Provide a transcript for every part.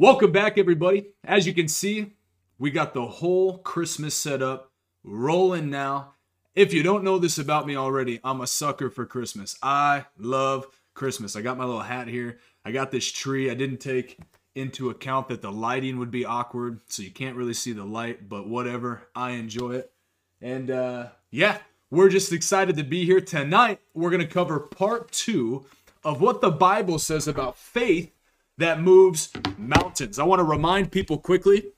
Welcome back, everybody. As you can see, we got the whole Christmas setup rolling now. If you don't know this about me already, I'm a sucker for Christmas. I love Christmas. I got my little hat here. I got this tree. I didn't take into account that the lighting would be awkward, so you can't really see the light, but whatever. I enjoy it. And uh, yeah, we're just excited to be here tonight. We're going to cover part two of what the Bible says about faith that moves mountains. I want to remind people quickly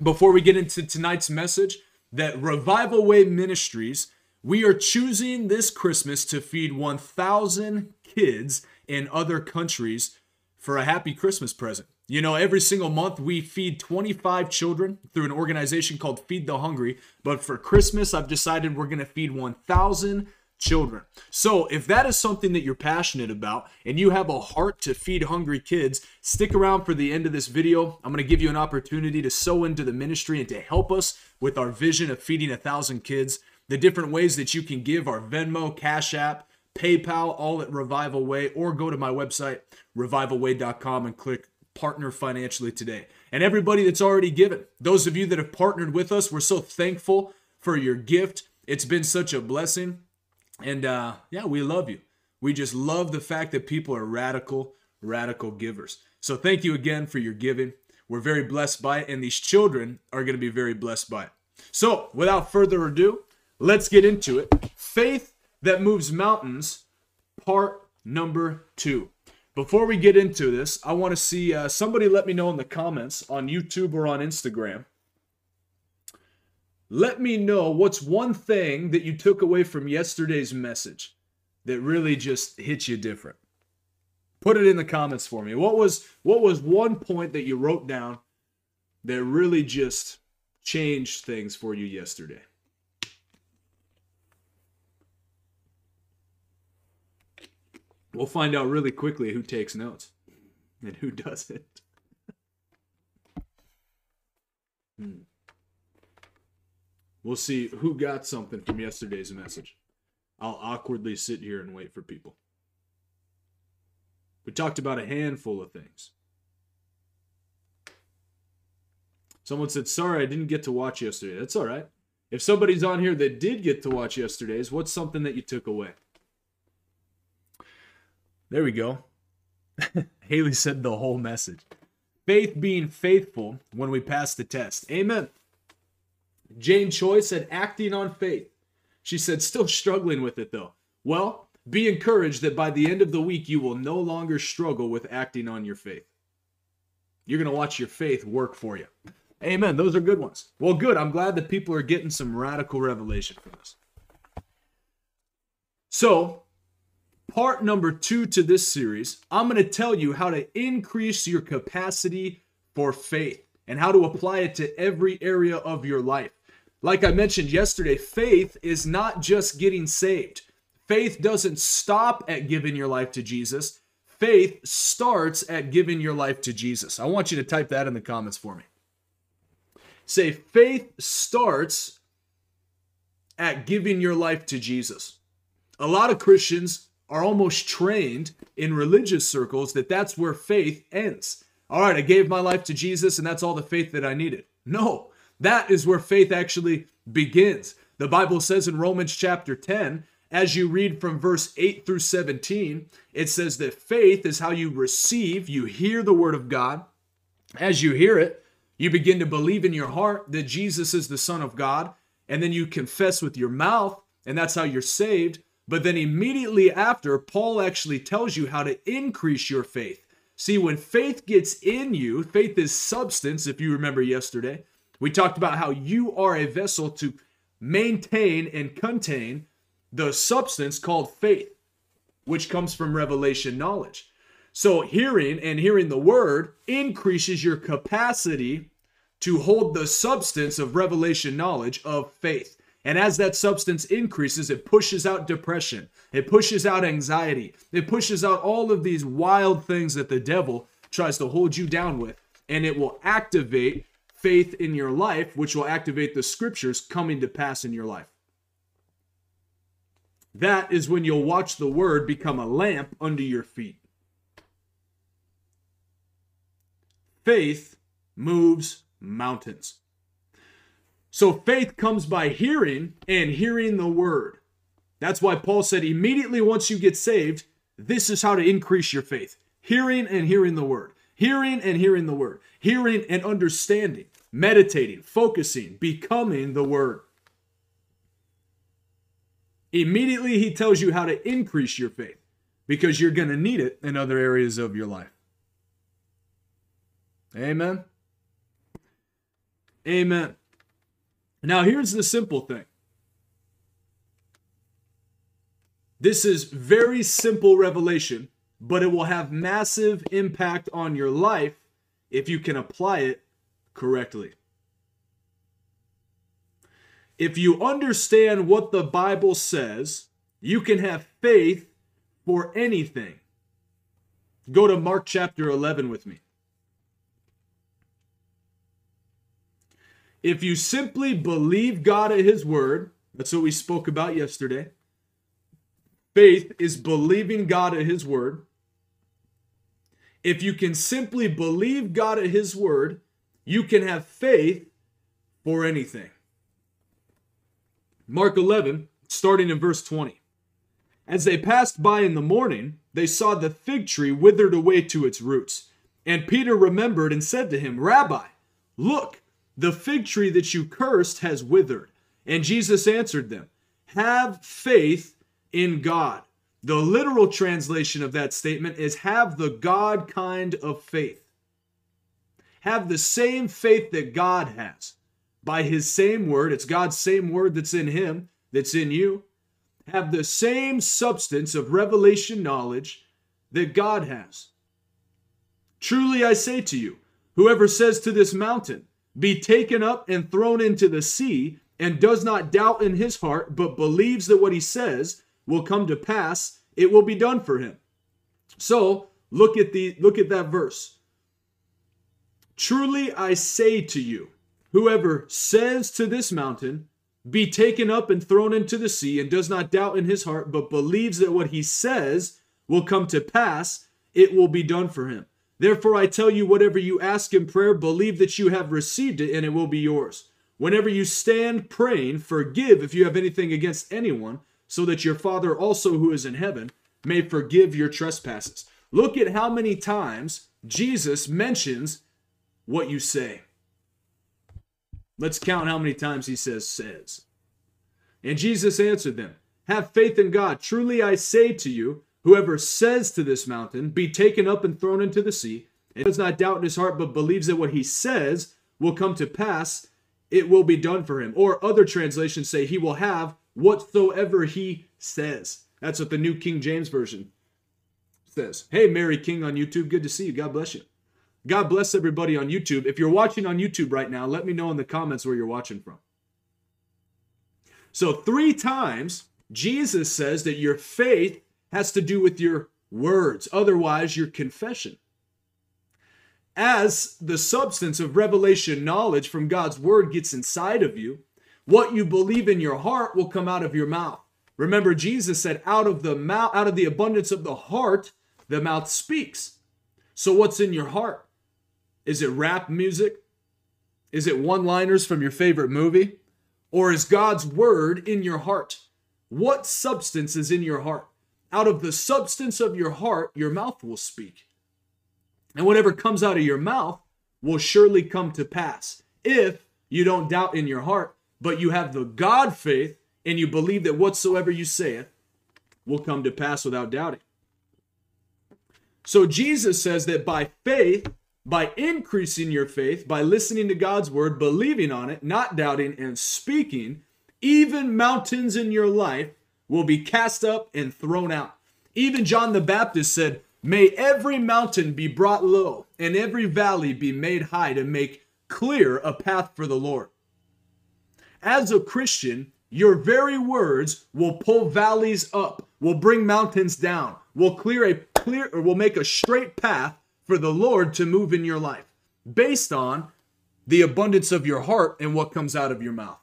before we get into tonight's message that Revival Way Ministries, we are choosing this Christmas to feed 1,000 kids in other countries for a happy Christmas present. You know, every single month we feed 25 children through an organization called Feed the Hungry. But for Christmas, I've decided we're going to feed 1,000 children. So if that is something that you're passionate about and you have a heart to feed hungry kids, stick around for the end of this video. I'm going to give you an opportunity to sow into the ministry and to help us with our vision of feeding a thousand kids. The different ways that you can give are Venmo, Cash App, PayPal, all at Revival Way, or go to my website, revivalway.com, and click partner financially today. And everybody that's already given, those of you that have partnered with us, we're so thankful for your gift. It's been such a blessing. And uh, yeah, we love you. We just love the fact that people are radical, radical givers. So thank you again for your giving. We're very blessed by it, and these children are going to be very blessed by it. So without further ado, let's get into it. Faith that moves mountains, part number two. Before we get into this, I want to see uh, somebody let me know in the comments on YouTube or on Instagram. Let me know what's one thing that you took away from yesterday's message that really just hit you different. Put it in the comments for me. What was what was one point that you wrote down that really just changed things for you yesterday? We'll find out really quickly who takes notes and who doesn't. hmm. We'll see who got something from yesterday's message. I'll awkwardly sit here and wait for people. We talked about a handful of things. Someone said, Sorry, I didn't get to watch yesterday. That's all right. If somebody's on here that did get to watch yesterday's, what's something that you took away? There we go. Haley said the whole message. Faith being faithful when we pass the test. Amen. Jane Choi said acting on faith. She said still struggling with it though. Well, be encouraged that by the end of the week you will no longer struggle with acting on your faith. You're going to watch your faith work for you. Amen. Those are good ones. Well, good. I'm glad that people are getting some radical revelation from this. So, part number two to this series, I'm going to tell you how to increase your capacity for faith and how to apply it to every area of your life. Like I mentioned yesterday, faith is not just getting saved. Faith doesn't stop at giving your life to Jesus. Faith starts at giving your life to Jesus. I want you to type that in the comments for me. Say, faith starts at giving your life to Jesus. A lot of Christians are almost trained in religious circles that that's where faith ends. All right, I gave my life to Jesus and that's all the faith that I needed. No, that is where faith actually begins. The Bible says in Romans chapter 10, as you read from verse 8 through 17, it says that faith is how you receive, you hear the word of God. As you hear it, you begin to believe in your heart that Jesus is the Son of God, and then you confess with your mouth, and that's how you're saved. But then immediately after, Paul actually tells you how to increase your faith. See, when faith gets in you, faith is substance, if you remember yesterday. We talked about how you are a vessel to maintain and contain the substance called faith, which comes from revelation knowledge. So, hearing and hearing the word increases your capacity to hold the substance of revelation knowledge of faith. And as that substance increases, it pushes out depression, it pushes out anxiety, it pushes out all of these wild things that the devil tries to hold you down with, and it will activate faith in your life, which will activate the scriptures coming to pass in your life. That is when you'll watch the word become a lamp under your feet. faith moves mountains. So faith comes by hearing and hearing the word. That's why Paul said immediately once you get saved, this is how to increase your faith hearing and hearing the word, hearing and hearing the word, hearing and understanding, meditating, focusing, becoming the word. Immediately, he tells you how to increase your faith because you're going to need it in other areas of your life. Amen. Amen. Now, here's the simple thing this is very simple revelation, but it will have massive impact on your life if you can apply it correctly. If you understand what the Bible says, you can have faith for anything. Go to Mark chapter 11 with me. If you simply believe God at His word, that's what we spoke about yesterday. Faith is believing God at His word. If you can simply believe God at His word, you can have faith for anything. Mark 11, starting in verse 20. As they passed by in the morning, they saw the fig tree withered away to its roots. And Peter remembered and said to him, Rabbi, look, the fig tree that you cursed has withered. And Jesus answered them, Have faith in God. The literal translation of that statement is have the God kind of faith. Have the same faith that God has. By his same word, it's God's same word that's in him, that's in you. Have the same substance of revelation knowledge that God has. Truly I say to you, whoever says to this mountain, be taken up and thrown into the sea, and does not doubt in his heart, but believes that what he says will come to pass, it will be done for him. So look at the look at that verse. Truly I say to you, whoever says to this mountain, be taken up and thrown into the sea, and does not doubt in his heart, but believes that what he says will come to pass, it will be done for him. Therefore, I tell you, whatever you ask in prayer, believe that you have received it and it will be yours. Whenever you stand praying, forgive if you have anything against anyone, so that your Father also who is in heaven may forgive your trespasses. Look at how many times Jesus mentions what you say. Let's count how many times he says says. And Jesus answered them, Have faith in God. Truly I say to you, Whoever says to this mountain, Be taken up and thrown into the sea, and does not doubt in his heart, but believes that what he says will come to pass, it will be done for him. Or other translations say, He will have whatsoever he says. That's what the New King James Version says. Hey, Mary King on YouTube, good to see you. God bless you. God bless everybody on YouTube. If you're watching on YouTube right now, let me know in the comments where you're watching from. So, three times, Jesus says that your faith has to do with your words, otherwise, your confession. As the substance of revelation knowledge from God's word gets inside of you, what you believe in your heart will come out of your mouth. Remember Jesus said out of the mouth out of the abundance of the heart the mouth speaks. So what's in your heart? Is it rap music? Is it one-liners from your favorite movie? Or is God's word in your heart? What substance is in your heart? Out of the substance of your heart, your mouth will speak. And whatever comes out of your mouth will surely come to pass if you don't doubt in your heart, but you have the God faith and you believe that whatsoever you saith will come to pass without doubting. So Jesus says that by faith, by increasing your faith, by listening to God's word, believing on it, not doubting, and speaking, even mountains in your life will be cast up and thrown out. Even John the Baptist said, May every mountain be brought low, and every valley be made high to make clear a path for the Lord. As a Christian, your very words will pull valleys up, will bring mountains down, will clear a clear or will make a straight path for the Lord to move in your life based on the abundance of your heart and what comes out of your mouth.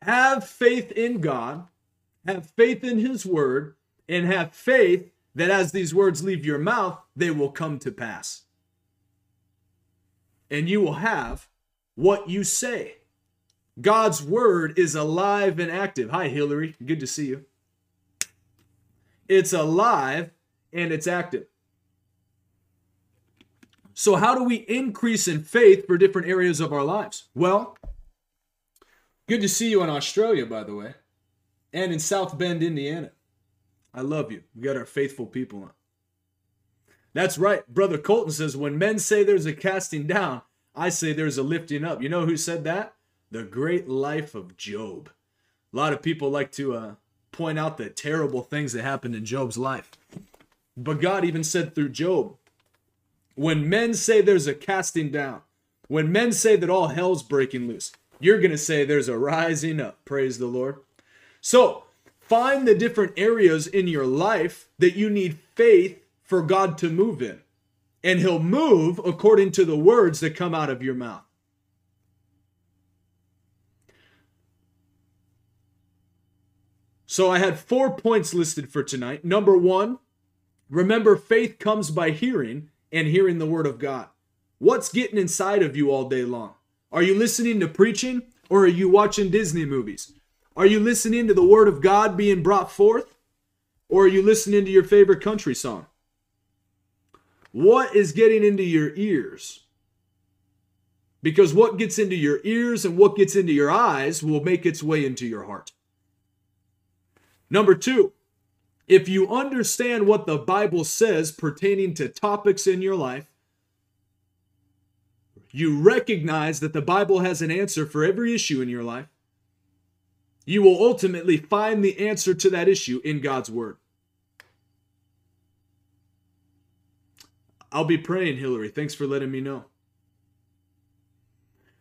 have faith in God, have faith in His Word, and have faith that as these words leave your mouth, they will come to pass. And you will have what you say. God's word is alive and active. Hi, Hillary. Good to see you. It's alive and it's active. So, how do we increase in faith for different areas of our lives? Well, good to see you in Australia, by the way, and in South Bend, Indiana. I love you. We got our faithful people on. That's right. Brother Colton says, when men say there's a casting down, I say there's a lifting up. You know who said that? The great life of Job. A lot of people like to uh, point out the terrible things that happened in Job's life. But God even said through Job, when men say there's a casting down, when men say that all hell's breaking loose, you're going to say there's a rising up. Praise the Lord. So, find the different areas in your life that you need faith for God to move in. And He'll move according to the words that come out of your mouth. So I had four points listed for tonight. Number one, remember faith comes by hearing, and hearing the word of God. What's getting inside of you all day long? Are you listening to preaching or are you watching Disney movies? Are you listening to the word of God being brought forth or are you listening to your favorite country song? What is getting into your ears? Because what gets into your ears and what gets into your eyes will make its way into your heart. Number two, if you understand what the Bible says pertaining to topics in your life, you recognize that the Bible has an answer for every issue in your life, you will ultimately find the answer to that issue in God's Word. I'll be praying, Hillary. Thanks for letting me know.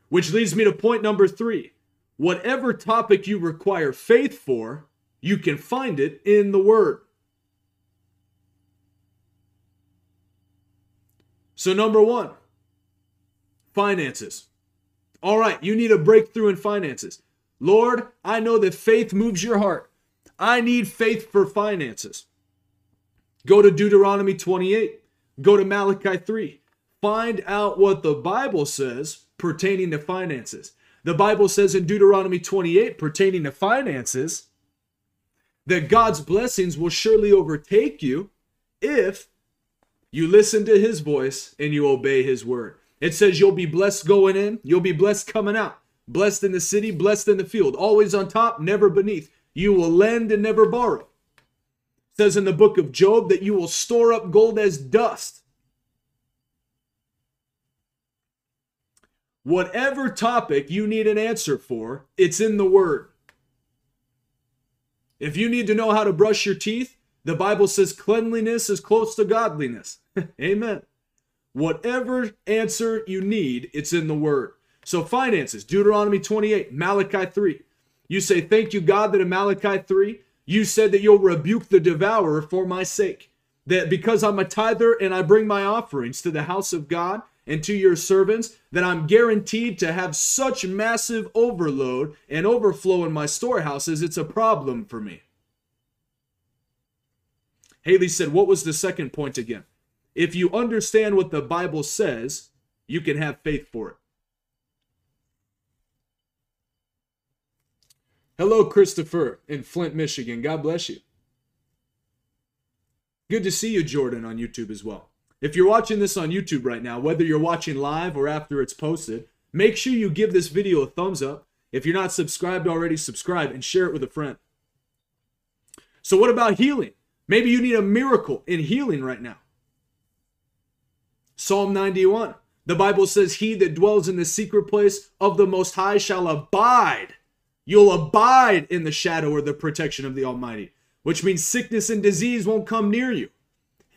Which leads me to point number three. Whatever topic you require faith for, you can find it in the Word. So, number one, finances. All right, you need a breakthrough in finances. Lord, I know that faith moves your heart. I need faith for finances. Go to Deuteronomy 28, go to Malachi 3. Find out what the Bible says pertaining to finances. The Bible says in Deuteronomy 28 pertaining to finances that God's blessings will surely overtake you if you listen to his voice and you obey his word. It says you'll be blessed going in, you'll be blessed coming out, blessed in the city, blessed in the field, always on top, never beneath. You will lend and never borrow. It says in the book of Job that you will store up gold as dust. Whatever topic you need an answer for, it's in the word. If you need to know how to brush your teeth, the Bible says cleanliness is close to godliness. Amen. Whatever answer you need, it's in the Word. So, finances, Deuteronomy 28, Malachi 3. You say, Thank you, God, that in Malachi 3, you said that you'll rebuke the devourer for my sake. That because I'm a tither and I bring my offerings to the house of God and to your servants, that I'm guaranteed to have such massive overload and overflow in my storehouses, it's a problem for me. Haley said, What was the second point again? If you understand what the Bible says, you can have faith for it. Hello, Christopher in Flint, Michigan. God bless you. Good to see you, Jordan, on YouTube as well. If you're watching this on YouTube right now, whether you're watching live or after it's posted, make sure you give this video a thumbs up. If you're not subscribed already, subscribe and share it with a friend. So, what about healing? Maybe you need a miracle in healing right now. Psalm 91. The Bible says, He that dwells in the secret place of the Most High shall abide. You'll abide in the shadow or the protection of the Almighty, which means sickness and disease won't come near you.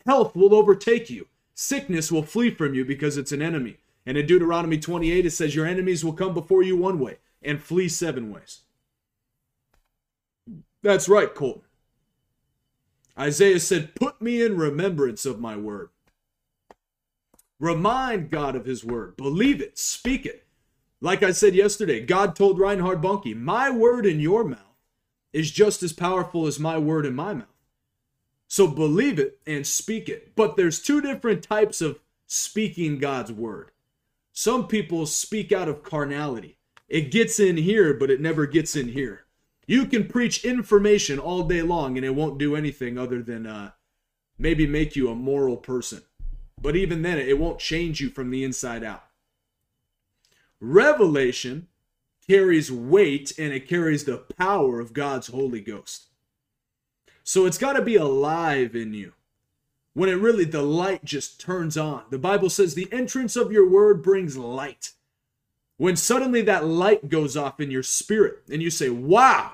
Health will overtake you. Sickness will flee from you because it's an enemy. And in Deuteronomy 28, it says, Your enemies will come before you one way and flee seven ways. That's right, Colton. Isaiah said, Put me in remembrance of my word. Remind God of his word. Believe it. Speak it. Like I said yesterday, God told Reinhard Bonnke, My word in your mouth is just as powerful as my word in my mouth. So believe it and speak it. But there's two different types of speaking God's word. Some people speak out of carnality. It gets in here, but it never gets in here. You can preach information all day long and it won't do anything other than uh, maybe make you a moral person. But even then, it won't change you from the inside out. Revelation carries weight and it carries the power of God's Holy Ghost. So it's got to be alive in you. When it really, the light just turns on. The Bible says the entrance of your word brings light. When suddenly that light goes off in your spirit and you say, Wow,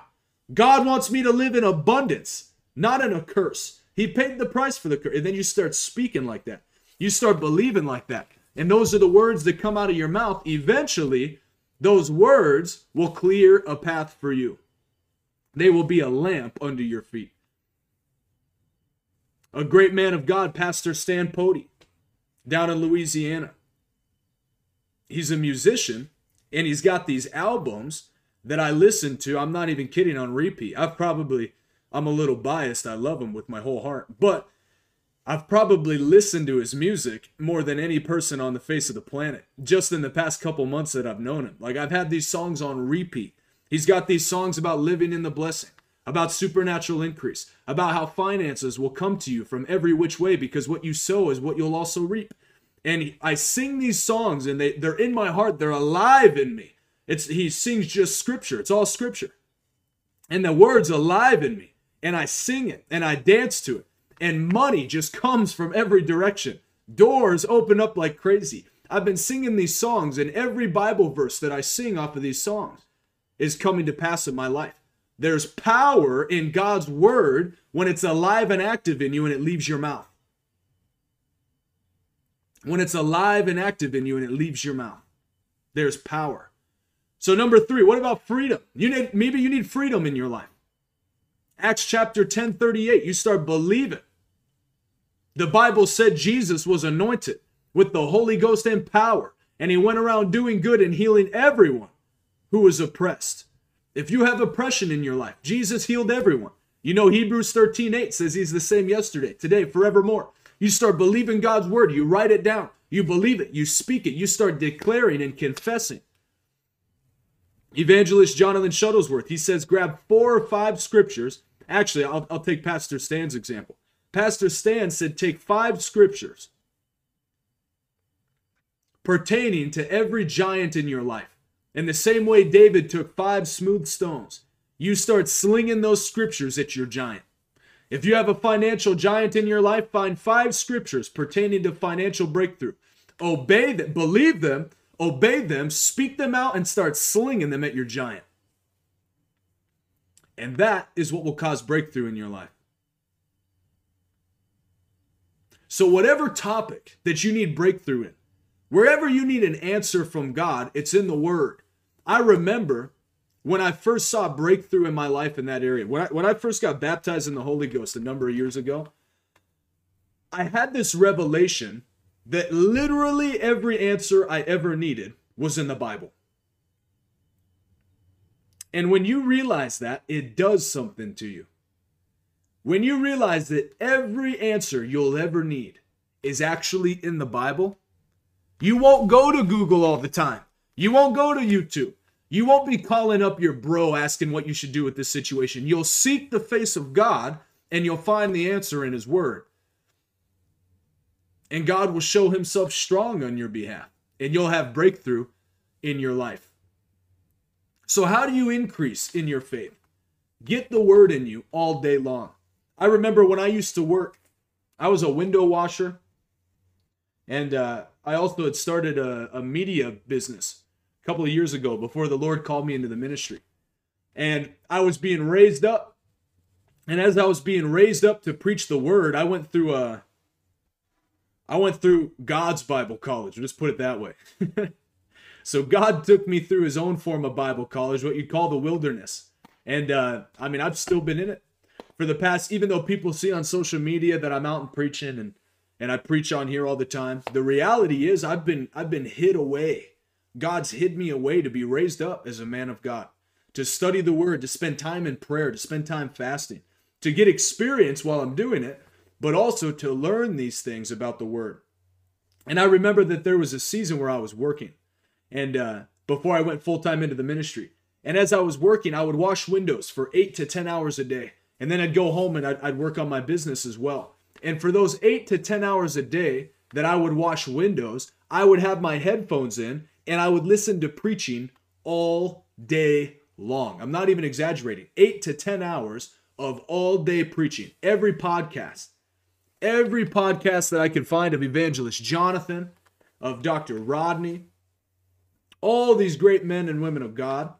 God wants me to live in abundance, not in a curse. He paid the price for the curse. And then you start speaking like that. You start believing like that. And those are the words that come out of your mouth. Eventually, those words will clear a path for you. They will be a lamp under your feet. A great man of God, Pastor Stan Pody, down in Louisiana. He's a musician and he's got these albums that I listen to. I'm not even kidding on repeat. I've probably, I'm a little biased. I love him with my whole heart. But I've probably listened to his music more than any person on the face of the planet just in the past couple months that I've known him. Like, I've had these songs on repeat. He's got these songs about living in the blessing, about supernatural increase, about how finances will come to you from every which way because what you sow is what you'll also reap. And I sing these songs and they, they're in my heart, they're alive in me. It's he sings just scripture. It's all scripture. And the words alive in me. And I sing it and I dance to it and money just comes from every direction. Doors open up like crazy. I've been singing these songs, and every Bible verse that I sing off of these songs is coming to pass in my life. There's power in God's word when it's alive and active in you and it leaves your mouth. When it's alive and active in you and it leaves your mouth, there's power. So, number three, what about freedom? You need, maybe you need freedom in your life. Acts chapter 10 38, you start believing the Bible said Jesus was anointed with the Holy Ghost and power, and he went around doing good and healing everyone who was oppressed. If you have oppression in your life, Jesus healed everyone. You know, Hebrews 13 8 says he's the same yesterday, today, forevermore. You start believing God's word, you write it down, you believe it, you speak it, you start declaring and confessing. Evangelist Jonathan Shuttlesworth, he says, grab four or five scriptures. Actually, I'll, I'll take Pastor Stan's example. Pastor Stan said take five scriptures pertaining to every giant in your life. In the same way David took five smooth stones, you start slinging those scriptures at your giant. If you have a financial giant in your life, find five scriptures pertaining to financial breakthrough. Obey them, believe them, obey them, speak them out, and start slinging them at your giant. And that is what will cause breakthrough in your life. So, whatever topic that you need breakthrough in, wherever you need an answer from God, it's in the Word. I remember when I first saw breakthrough in my life in that area, when I, when I first got baptized in the Holy Ghost a number of years ago, I had this revelation that literally every answer I ever needed was in the Bible. And when you realize that, it does something to you. When you realize that every answer you'll ever need is actually in the Bible, you won't go to Google all the time. You won't go to YouTube. You won't be calling up your bro asking what you should do with this situation. You'll seek the face of God and you'll find the answer in His Word. And God will show Himself strong on your behalf and you'll have breakthrough in your life. So, how do you increase in your faith? Get the Word in you all day long. I remember when I used to work, I was a window washer, and uh, I also had started a, a media business a couple of years ago before the Lord called me into the ministry. And I was being raised up. And as I was being raised up to preach the word, I went through a I went through God's Bible college. Let's put it that way. so God took me through his own form of Bible college, what you'd call the wilderness. And uh, I mean, I've still been in it for the past, even though people see on social media that I'm out and preaching and and I preach on here all the time, the reality is I've been I've been hid away. God's hid me away to be raised up as a man of God, to study the word, to spend time in prayer, to spend time fasting, to get experience while I'm doing it, but also to learn these things about the word. And I remember that there was a season where I was working, and uh, before I went full time into the ministry. And as I was working, I would wash windows for eight to 10 hours a day. And then I'd go home and I'd, I'd work on my business as well. And for those eight to 10 hours a day that I would wash windows, I would have my headphones in and I would listen to preaching all day long. I'm not even exaggerating. Eight to 10 hours of all day preaching. Every podcast, every podcast that I could find of Evangelist Jonathan, of Dr. Rodney, all these great men and women of God,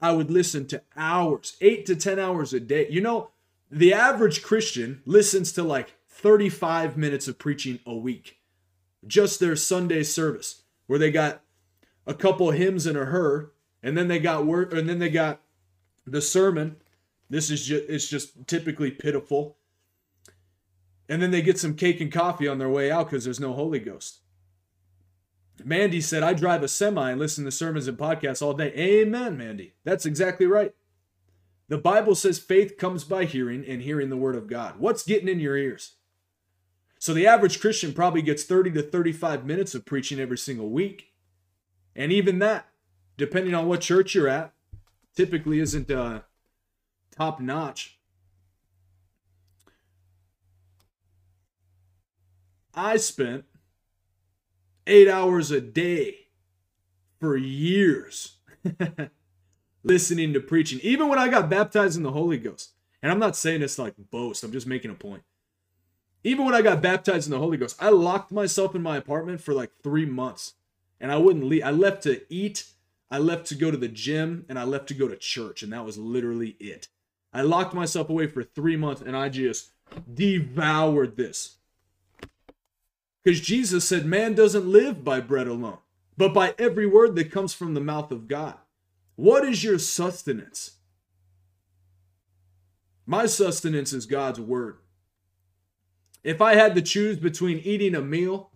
I would listen to hours, eight to 10 hours a day. You know, the average Christian listens to like 35 minutes of preaching a week, just their Sunday service, where they got a couple hymns and a her, and then they got work, and then they got the sermon. This is just it's just typically pitiful. And then they get some cake and coffee on their way out because there's no Holy Ghost. Mandy said, I drive a semi and listen to sermons and podcasts all day. Amen, Mandy. That's exactly right. The Bible says faith comes by hearing and hearing the word of God. What's getting in your ears? So the average Christian probably gets 30 to 35 minutes of preaching every single week. And even that, depending on what church you're at, typically isn't uh, top notch. I spent eight hours a day for years listening to preaching, even when I got baptized in the Holy Ghost. And I'm not saying this like boast, I'm just making a point. Even when I got baptized in the Holy Ghost, I locked myself in my apartment for like three months and I wouldn't leave. I left to eat, I left to go to the gym, and I left to go to church. And that was literally it. I locked myself away for three months and I just devoured this. Because Jesus said, Man doesn't live by bread alone, but by every word that comes from the mouth of God. What is your sustenance? My sustenance is God's word. If I had to choose between eating a meal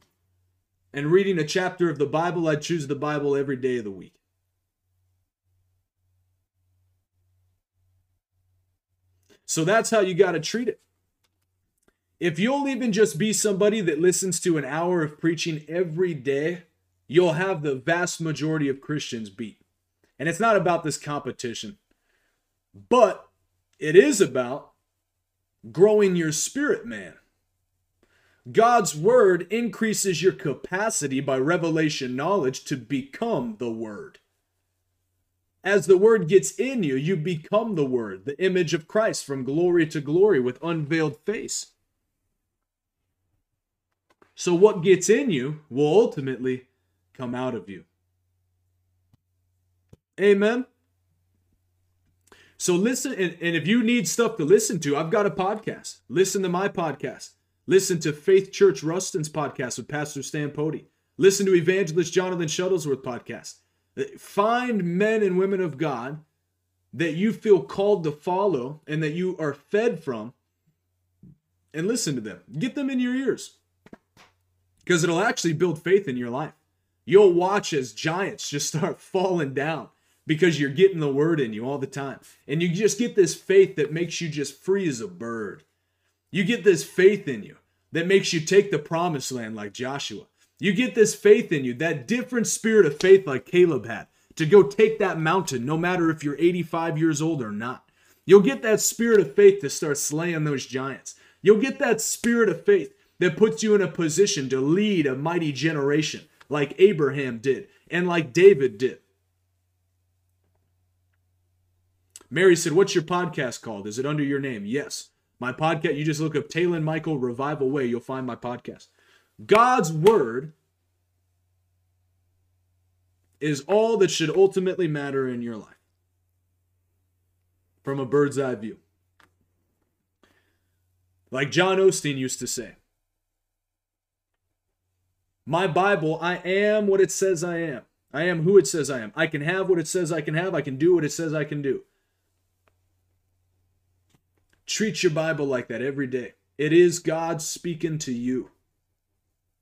and reading a chapter of the Bible, I'd choose the Bible every day of the week. So that's how you got to treat it. If you'll even just be somebody that listens to an hour of preaching every day, you'll have the vast majority of Christians beat. And it's not about this competition, but it is about growing your spirit, man. God's word increases your capacity by revelation knowledge to become the word. As the word gets in you, you become the word, the image of Christ from glory to glory with unveiled face. So, what gets in you will ultimately come out of you. Amen. So, listen, and, and if you need stuff to listen to, I've got a podcast. Listen to my podcast. Listen to Faith Church Ruston's podcast with Pastor Stan Pody. Listen to Evangelist Jonathan Shuttlesworth podcast. Uh, find men and women of God that you feel called to follow and that you are fed from and listen to them. Get them in your ears because it'll actually build faith in your life. You'll watch as giants just start falling down because you're getting the word in you all the time. And you just get this faith that makes you just free as a bird. You get this faith in you that makes you take the promised land like Joshua. You get this faith in you, that different spirit of faith like Caleb had, to go take that mountain no matter if you're 85 years old or not. You'll get that spirit of faith to start slaying those giants. You'll get that spirit of faith that puts you in a position to lead a mighty generation like Abraham did and like David did. Mary said, What's your podcast called? Is it under your name? Yes. My podcast, you just look up Taylor Michael Revival Way, you'll find my podcast. God's word is all that should ultimately matter in your life from a bird's eye view. Like John Osteen used to say, my Bible, I am what it says I am. I am who it says I am. I can have what it says I can have. I can do what it says I can do. Treat your Bible like that every day. It is God speaking to you.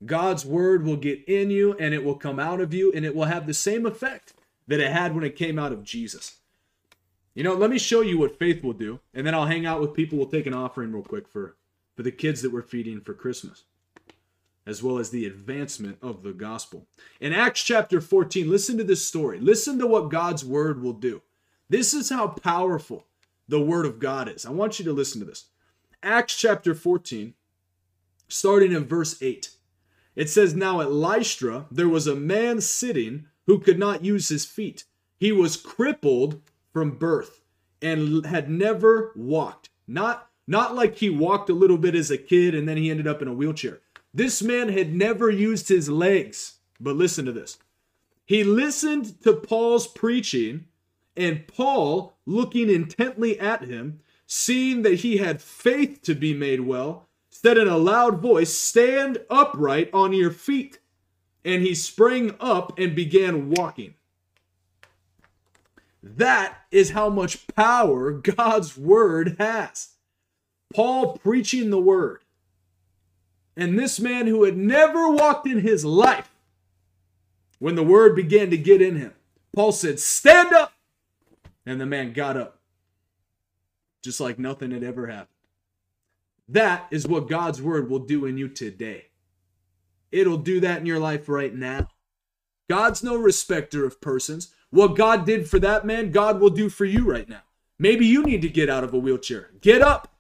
God's word will get in you and it will come out of you and it will have the same effect that it had when it came out of Jesus. You know, let me show you what faith will do, and then I'll hang out with people. We'll take an offering real quick for for the kids that we're feeding for Christmas, as well as the advancement of the gospel. In Acts chapter 14, listen to this story. Listen to what God's word will do. This is how powerful the word of God is. I want you to listen to this. Acts chapter 14, starting in verse 8. It says, Now at Lystra there was a man sitting who could not use his feet. He was crippled from birth and had never walked. Not, not like he walked a little bit as a kid and then he ended up in a wheelchair. This man had never used his legs. But listen to this. He listened to Paul's preaching, and Paul, looking intently at him, seeing that he had faith to be made well, said in a loud voice, Stand upright on your feet. And he sprang up and began walking. That is how much power God's word has. Paul preaching the word. And this man who had never walked in his life, when the word began to get in him, Paul said, Stand up. And the man got up, just like nothing had ever happened. That is what God's word will do in you today. It'll do that in your life right now. God's no respecter of persons. What God did for that man, God will do for you right now. Maybe you need to get out of a wheelchair. Get up.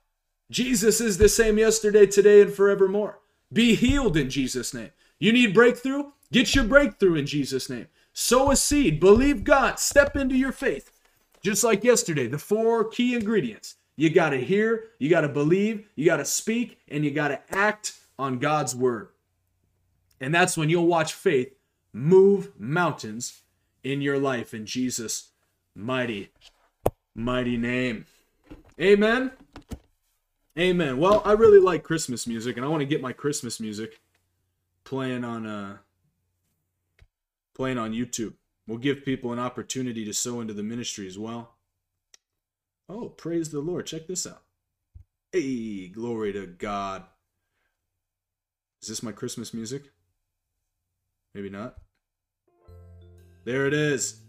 Jesus is the same yesterday, today, and forevermore. Be healed in Jesus' name. You need breakthrough? Get your breakthrough in Jesus' name. Sow a seed. Believe God. Step into your faith. Just like yesterday, the four key ingredients you got to hear, you got to believe, you got to speak, and you got to act on God's word. And that's when you'll watch faith move mountains in your life in Jesus' mighty, mighty name. Amen. Amen. Well, I really like Christmas music, and I want to get my Christmas music playing on uh playing on YouTube. We'll give people an opportunity to sow into the ministry as well. Oh, praise the Lord. Check this out. Hey, glory to God. Is this my Christmas music? Maybe not. There it is.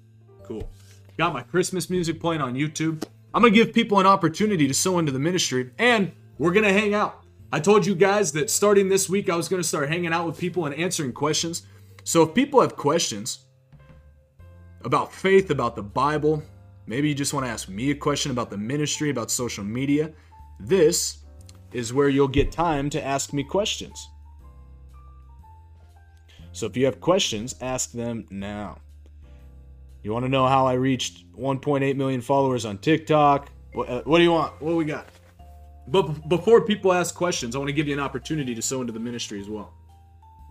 Cool. Got my Christmas music playing on YouTube. I'm going to give people an opportunity to sow into the ministry, and we're going to hang out. I told you guys that starting this week, I was going to start hanging out with people and answering questions. So if people have questions about faith, about the Bible, maybe you just want to ask me a question about the ministry, about social media, this is where you'll get time to ask me questions. So if you have questions, ask them now. You want to know how I reached 1.8 million followers on TikTok? What, uh, what do you want? What we got? But before people ask questions, I want to give you an opportunity to sow into the ministry as well.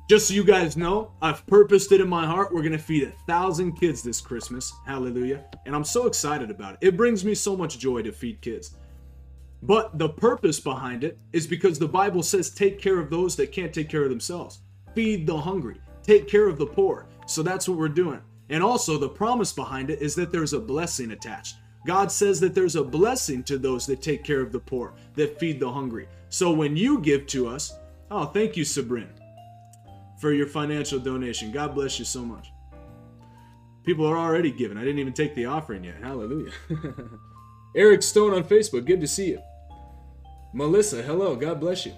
Just so you guys know, I've purposed it in my heart. We're going to feed a thousand kids this Christmas. Hallelujah. And I'm so excited about it. It brings me so much joy to feed kids. But the purpose behind it is because the Bible says take care of those that can't take care of themselves. Feed the hungry take care of the poor. So that's what we're doing. And also, the promise behind it is that there's a blessing attached. God says that there's a blessing to those that take care of the poor, that feed the hungry. So when you give to us, oh, thank you, Sabrin, for your financial donation. God bless you so much. People are already giving. I didn't even take the offering yet. Hallelujah. Eric Stone on Facebook, good to see you. Melissa, hello. God bless you.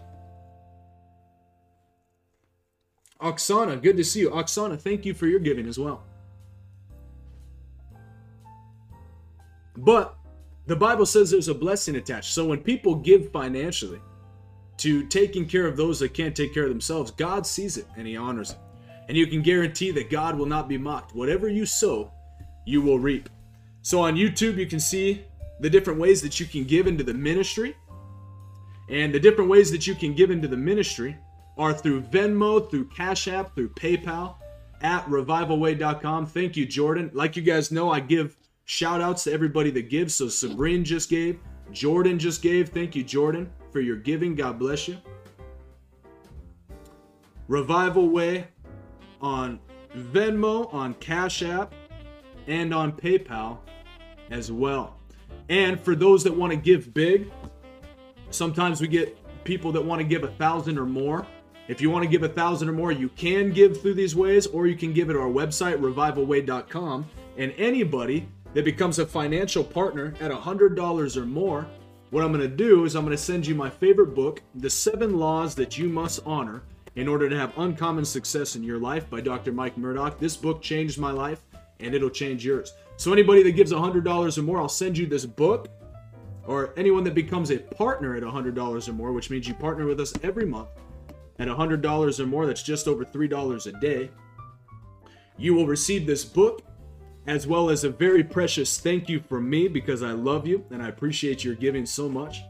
Oksana, good to see you. Oksana, thank you for your giving as well. But the Bible says there's a blessing attached. So when people give financially to taking care of those that can't take care of themselves, God sees it and He honors it. And you can guarantee that God will not be mocked. Whatever you sow, you will reap. So on YouTube, you can see the different ways that you can give into the ministry. And the different ways that you can give into the ministry are through Venmo, through Cash App, through PayPal at revivalway.com. Thank you, Jordan. Like you guys know, I give shout outs to everybody that gives. So Sabrine just gave, Jordan just gave. Thank you, Jordan, for your giving. God bless you. Revival Way on Venmo, on Cash App, and on PayPal as well. And for those that want to give big, sometimes we get people that want to give a thousand or more. If you want to give a thousand or more, you can give through these ways, or you can give it our website, revivalway.com. And anybody that becomes a financial partner at a $100 or more, what I'm going to do is I'm going to send you my favorite book, The Seven Laws That You Must Honor in Order to Have Uncommon Success in Your Life by Dr. Mike Murdock. This book changed my life and it'll change yours. So, anybody that gives $100 or more, I'll send you this book. Or anyone that becomes a partner at $100 or more, which means you partner with us every month at $100 or more, that's just over $3 a day. You will receive this book as well as a very precious thank you from me because I love you and I appreciate your giving so much.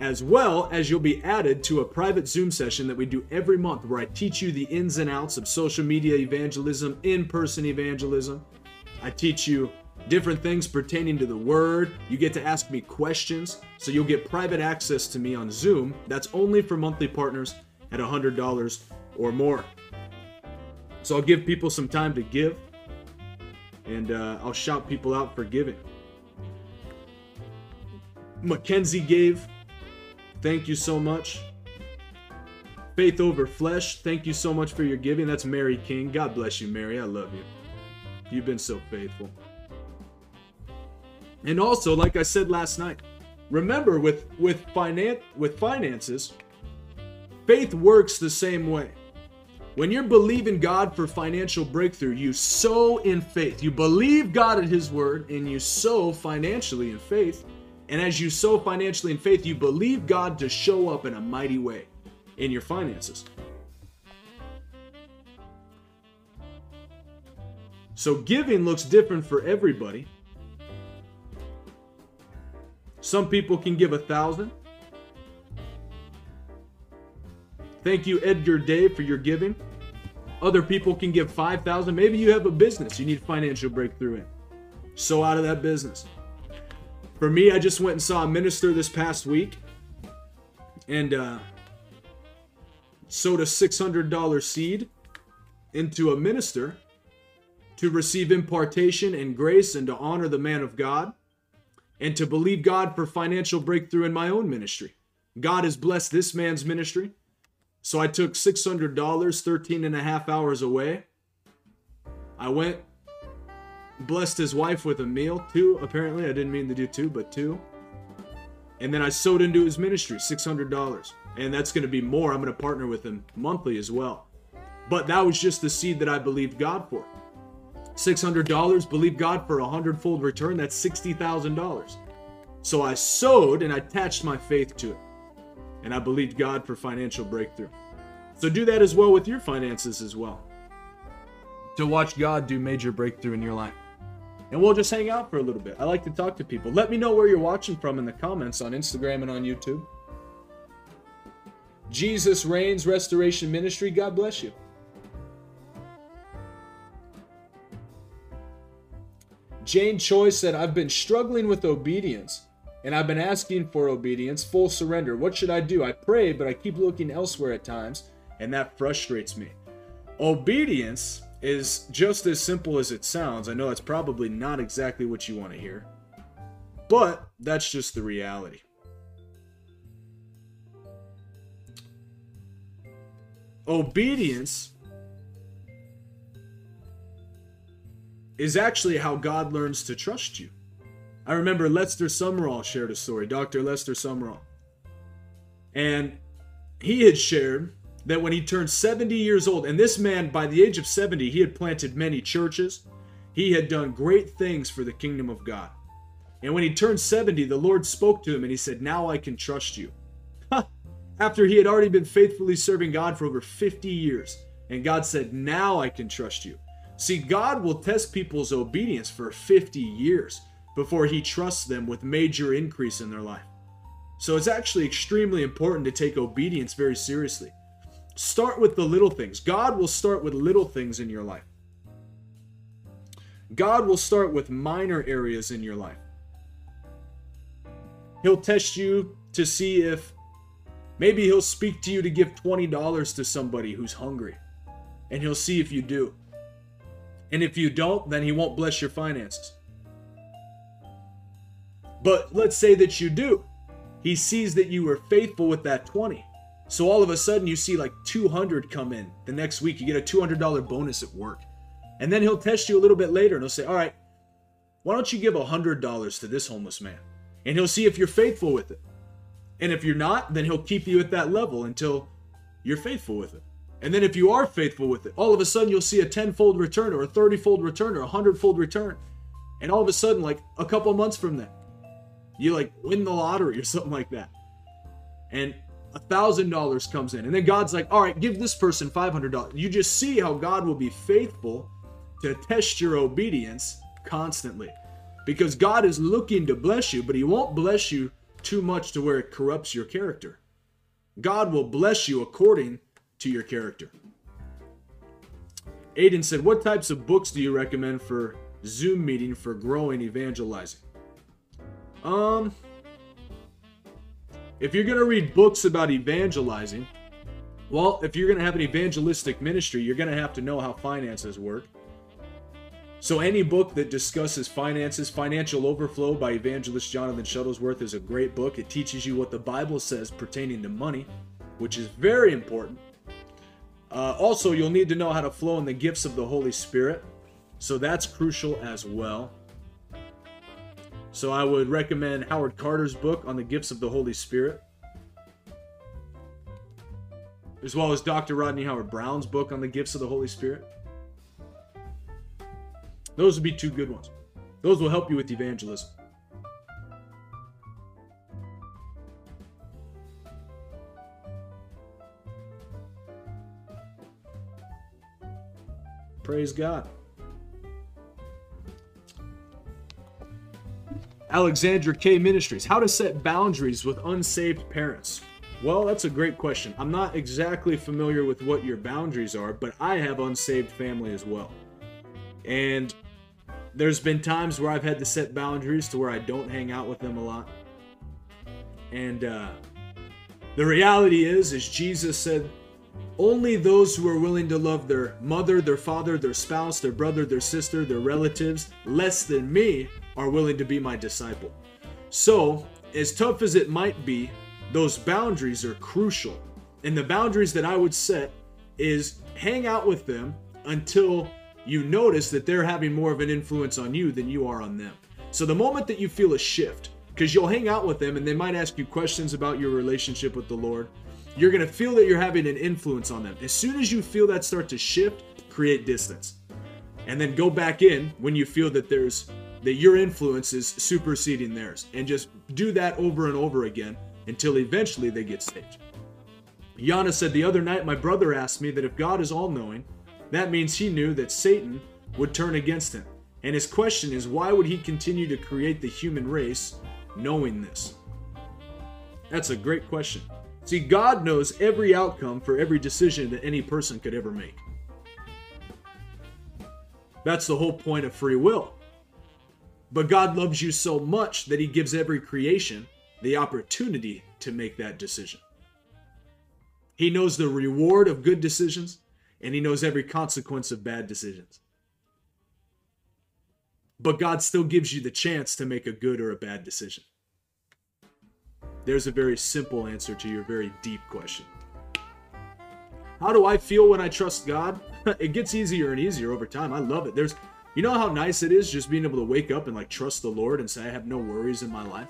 As well as you'll be added to a private Zoom session that we do every month where I teach you the ins and outs of social media evangelism, in person evangelism. I teach you different things pertaining to the word. You get to ask me questions, so you'll get private access to me on Zoom. That's only for monthly partners at $100 or more. So I'll give people some time to give and uh, I'll shout people out for giving. Mackenzie gave. Thank you so much. Faith over flesh. Thank you so much for your giving. That's Mary King. God bless you, Mary. I love you. You've been so faithful. And also, like I said last night, remember with with finance with finances, faith works the same way. When you're believing God for financial breakthrough, you sow in faith. You believe God at His word and you sow financially in faith. And as you sow financially in faith, you believe God to show up in a mighty way in your finances. So giving looks different for everybody. Some people can give a thousand. Thank you, Edgar Dave, for your giving. Other people can give 5,000. Maybe you have a business you need financial breakthrough in. So out of that business. For me, I just went and saw a minister this past week and uh, sowed a $600 seed into a minister to receive impartation and grace and to honor the man of God and to believe God for financial breakthrough in my own ministry. God has blessed this man's ministry. So I took $600, 13 and a half hours away. I went, blessed his wife with a meal, two apparently. I didn't mean to do two, but two. And then I sowed into his ministry, $600. And that's going to be more. I'm going to partner with him monthly as well. But that was just the seed that I believed God for. $600, believe God for a hundredfold return, that's $60,000. So I sowed and I attached my faith to it and I believed God for financial breakthrough. So do that as well with your finances as well. To watch God do major breakthrough in your life. And we'll just hang out for a little bit. I like to talk to people. Let me know where you're watching from in the comments on Instagram and on YouTube. Jesus Reigns Restoration Ministry, God bless you. Jane Choi said, I've been struggling with obedience and I've been asking for obedience, full surrender. What should I do? I pray, but I keep looking elsewhere at times, and that frustrates me. Obedience is just as simple as it sounds. I know that's probably not exactly what you want to hear, but that's just the reality. Obedience is actually how God learns to trust you. I remember Lester Sumrall shared a story, Dr. Lester Sumrall. And he had shared that when he turned 70 years old, and this man, by the age of 70, he had planted many churches, he had done great things for the kingdom of God. And when he turned 70, the Lord spoke to him and he said, Now I can trust you. After he had already been faithfully serving God for over 50 years. And God said, Now I can trust you. See, God will test people's obedience for 50 years before he trusts them with major increase in their life. So it's actually extremely important to take obedience very seriously. Start with the little things. God will start with little things in your life. God will start with minor areas in your life. He'll test you to see if maybe he'll speak to you to give $20 to somebody who's hungry. And he'll see if you do. And if you don't, then he won't bless your finances. But let's say that you do. He sees that you were faithful with that 20. So all of a sudden you see like 200 come in. The next week you get a $200 bonus at work. And then he'll test you a little bit later and he'll say, "All right, why don't you give $100 to this homeless man?" And he'll see if you're faithful with it. And if you're not, then he'll keep you at that level until you're faithful with it. And then if you are faithful with it, all of a sudden you'll see a tenfold return or a 30 fold return or a hundredfold return. And all of a sudden, like a couple months from then, you like win the lottery or something like that. And a thousand dollars comes in. And then God's like, all right, give this person $500. You just see how God will be faithful to test your obedience constantly. Because God is looking to bless you, but He won't bless you too much to where it corrupts your character. God will bless you according to your character. Aiden said, What types of books do you recommend for Zoom meeting for growing evangelizing? Um, if you're going to read books about evangelizing, well, if you're going to have an evangelistic ministry, you're going to have to know how finances work. So, any book that discusses finances, Financial Overflow by evangelist Jonathan Shuttlesworth is a great book. It teaches you what the Bible says pertaining to money, which is very important. Uh, also, you'll need to know how to flow in the gifts of the Holy Spirit. So, that's crucial as well. So, I would recommend Howard Carter's book on the gifts of the Holy Spirit, as well as Dr. Rodney Howard Browne's book on the gifts of the Holy Spirit. Those would be two good ones. Those will help you with evangelism. Praise God. Alexandra K Ministries. How to set boundaries with unsaved parents. Well, that's a great question. I'm not exactly familiar with what your boundaries are, but I have unsaved family as well. And there's been times where I've had to set boundaries to where I don't hang out with them a lot. And uh, the reality is, as Jesus said, only those who are willing to love their mother, their father, their spouse, their brother, their sister, their relatives less than me are willing to be my disciple. So, as tough as it might be, those boundaries are crucial. And the boundaries that I would set is hang out with them until you notice that they're having more of an influence on you than you are on them. So the moment that you feel a shift, because you'll hang out with them and they might ask you questions about your relationship with the Lord, you're going to feel that you're having an influence on them. As soon as you feel that start to shift, create distance. And then go back in when you feel that there's that your influence is superseding theirs and just do that over and over again until eventually they get saved. Yana said the other night my brother asked me that if God is all knowing, that means he knew that Satan would turn against him. And his question is why would he continue to create the human race knowing this? That's a great question. See, God knows every outcome for every decision that any person could ever make. That's the whole point of free will. But God loves you so much that he gives every creation the opportunity to make that decision. He knows the reward of good decisions, and he knows every consequence of bad decisions. But God still gives you the chance to make a good or a bad decision. There's a very simple answer to your very deep question. How do I feel when I trust God? it gets easier and easier over time. I love it. There's you know how nice it is just being able to wake up and like trust the Lord and say I have no worries in my life?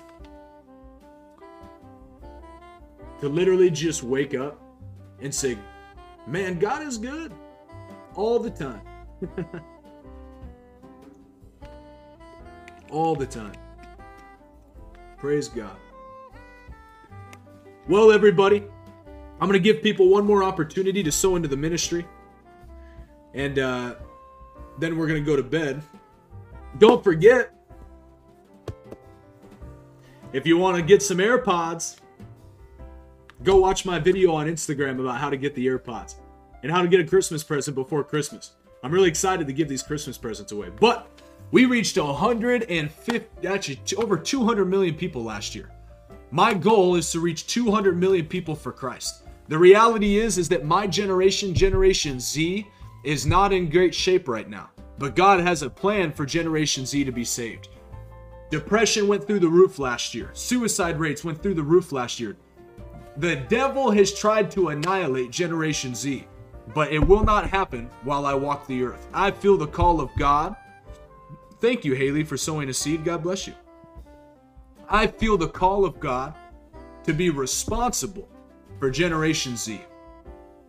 To literally just wake up and say, Man, God is good all the time. all the time. Praise God. Well, everybody, I'm going to give people one more opportunity to sow into the ministry. And uh, then we're going to go to bed. Don't forget, if you want to get some AirPods, go watch my video on Instagram about how to get the AirPods and how to get a Christmas present before Christmas. I'm really excited to give these Christmas presents away. But we reached 150, actually over 200 million people last year. My goal is to reach 200 million people for Christ. The reality is is that my generation, Generation Z, is not in great shape right now. But God has a plan for Generation Z to be saved. Depression went through the roof last year. Suicide rates went through the roof last year. The devil has tried to annihilate Generation Z, but it will not happen while I walk the earth. I feel the call of God. Thank you, Haley, for sowing a seed. God bless you. I feel the call of God to be responsible for Generation Z,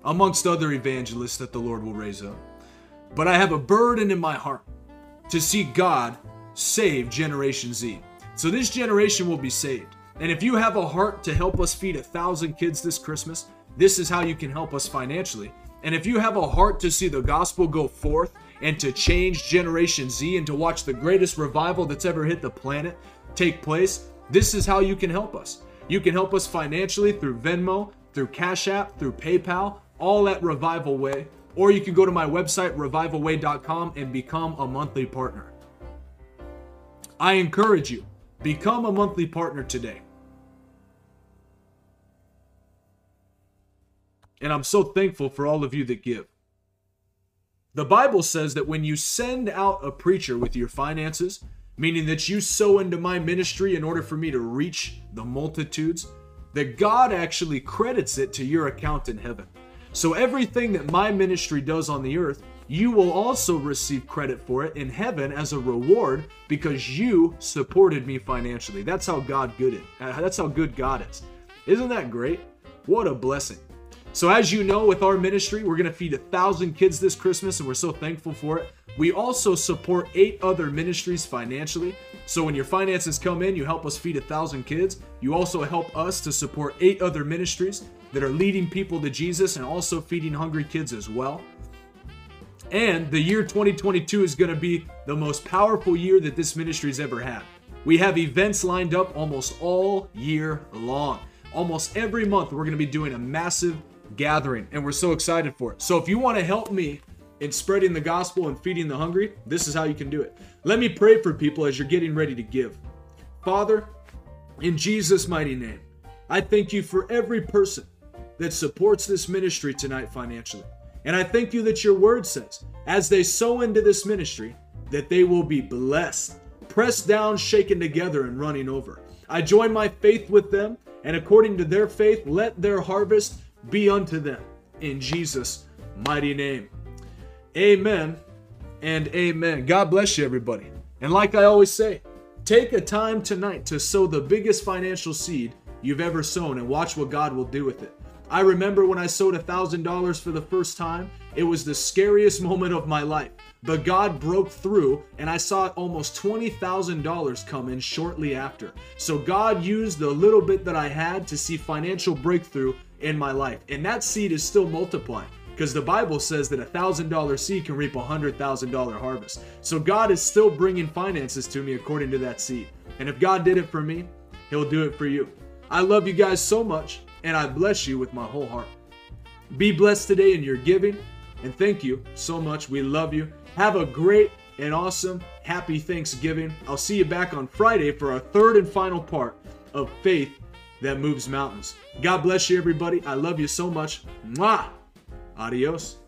amongst other evangelists that the Lord will raise up. But I have a burden in my heart to see God save Generation Z. So this generation will be saved. And if you have a heart to help us feed a thousand kids this Christmas, this is how you can help us financially. And if you have a heart to see the gospel go forth and to change Generation Z and to watch the greatest revival that's ever hit the planet take place, this is how you can help us. You can help us financially through Venmo, through Cash App, through PayPal, all at Revival Way. Or you can go to my website, revivalway.com, and become a monthly partner. I encourage you, become a monthly partner today. And I'm so thankful for all of you that give. The Bible says that when you send out a preacher with your finances, meaning that you sow into my ministry in order for me to reach the multitudes, that God actually credits it to your account in heaven. So everything that my ministry does on the earth, you will also receive credit for it in heaven as a reward because you supported me financially. That's how God good it. Uh, that's how good God is. Isn't that great? What a blessing. So, as you know, with our ministry, we're to feed a thousand kids this Christmas, and we're so thankful for it. We also support eight other ministries financially. So, when your finances come in, you help us feed a thousand kids. You also help us to support eight other ministries that are leading people to Jesus and also feeding hungry kids as well. And the year 2022 is going to be the most powerful year that this ministry's ever had. We have events lined up almost all year long. Almost every month, we're going to be doing a massive gathering, and we're so excited for it. So if you want to help me in spreading the gospel and feeding the hungry, this is how you can do it. Let me pray for people as you're getting ready to give. Father, in Jesus' mighty name, I thank you for every person that supports this ministry tonight financially. And I thank you that your word says, as they sow into this ministry, that they will be blessed, pressed down, shaken together, and running over. I join my faith with them, and according to their faith, let their harvest be unto them in Jesus' mighty name. Amen and amen. God bless you, everybody. And like I always say, take a time tonight to sow the biggest financial seed you've ever sown and watch what God will do with it. I remember when I sowed $1,000 for the first time, it was the scariest moment of my life. But God broke through, and I saw almost $20,000 come in shortly after. So God used the little bit that I had to see financial breakthrough in my life. And that seed is still multiplying because the Bible says that a thousand dollar seed can reap a hundred thousand dollar harvest. So God is still bringing finances to me according to that seed. And if God did it for me, He'll do it for you. I love you guys so much, and I bless you with my whole heart. Be blessed today in your giving, and thank you so much. We love you. Have a great and awesome, happy Thanksgiving. I'll see you back on Friday for our third and final part of Faith that moves mountains. God bless you, everybody. I love you so much. Mwah! Adios.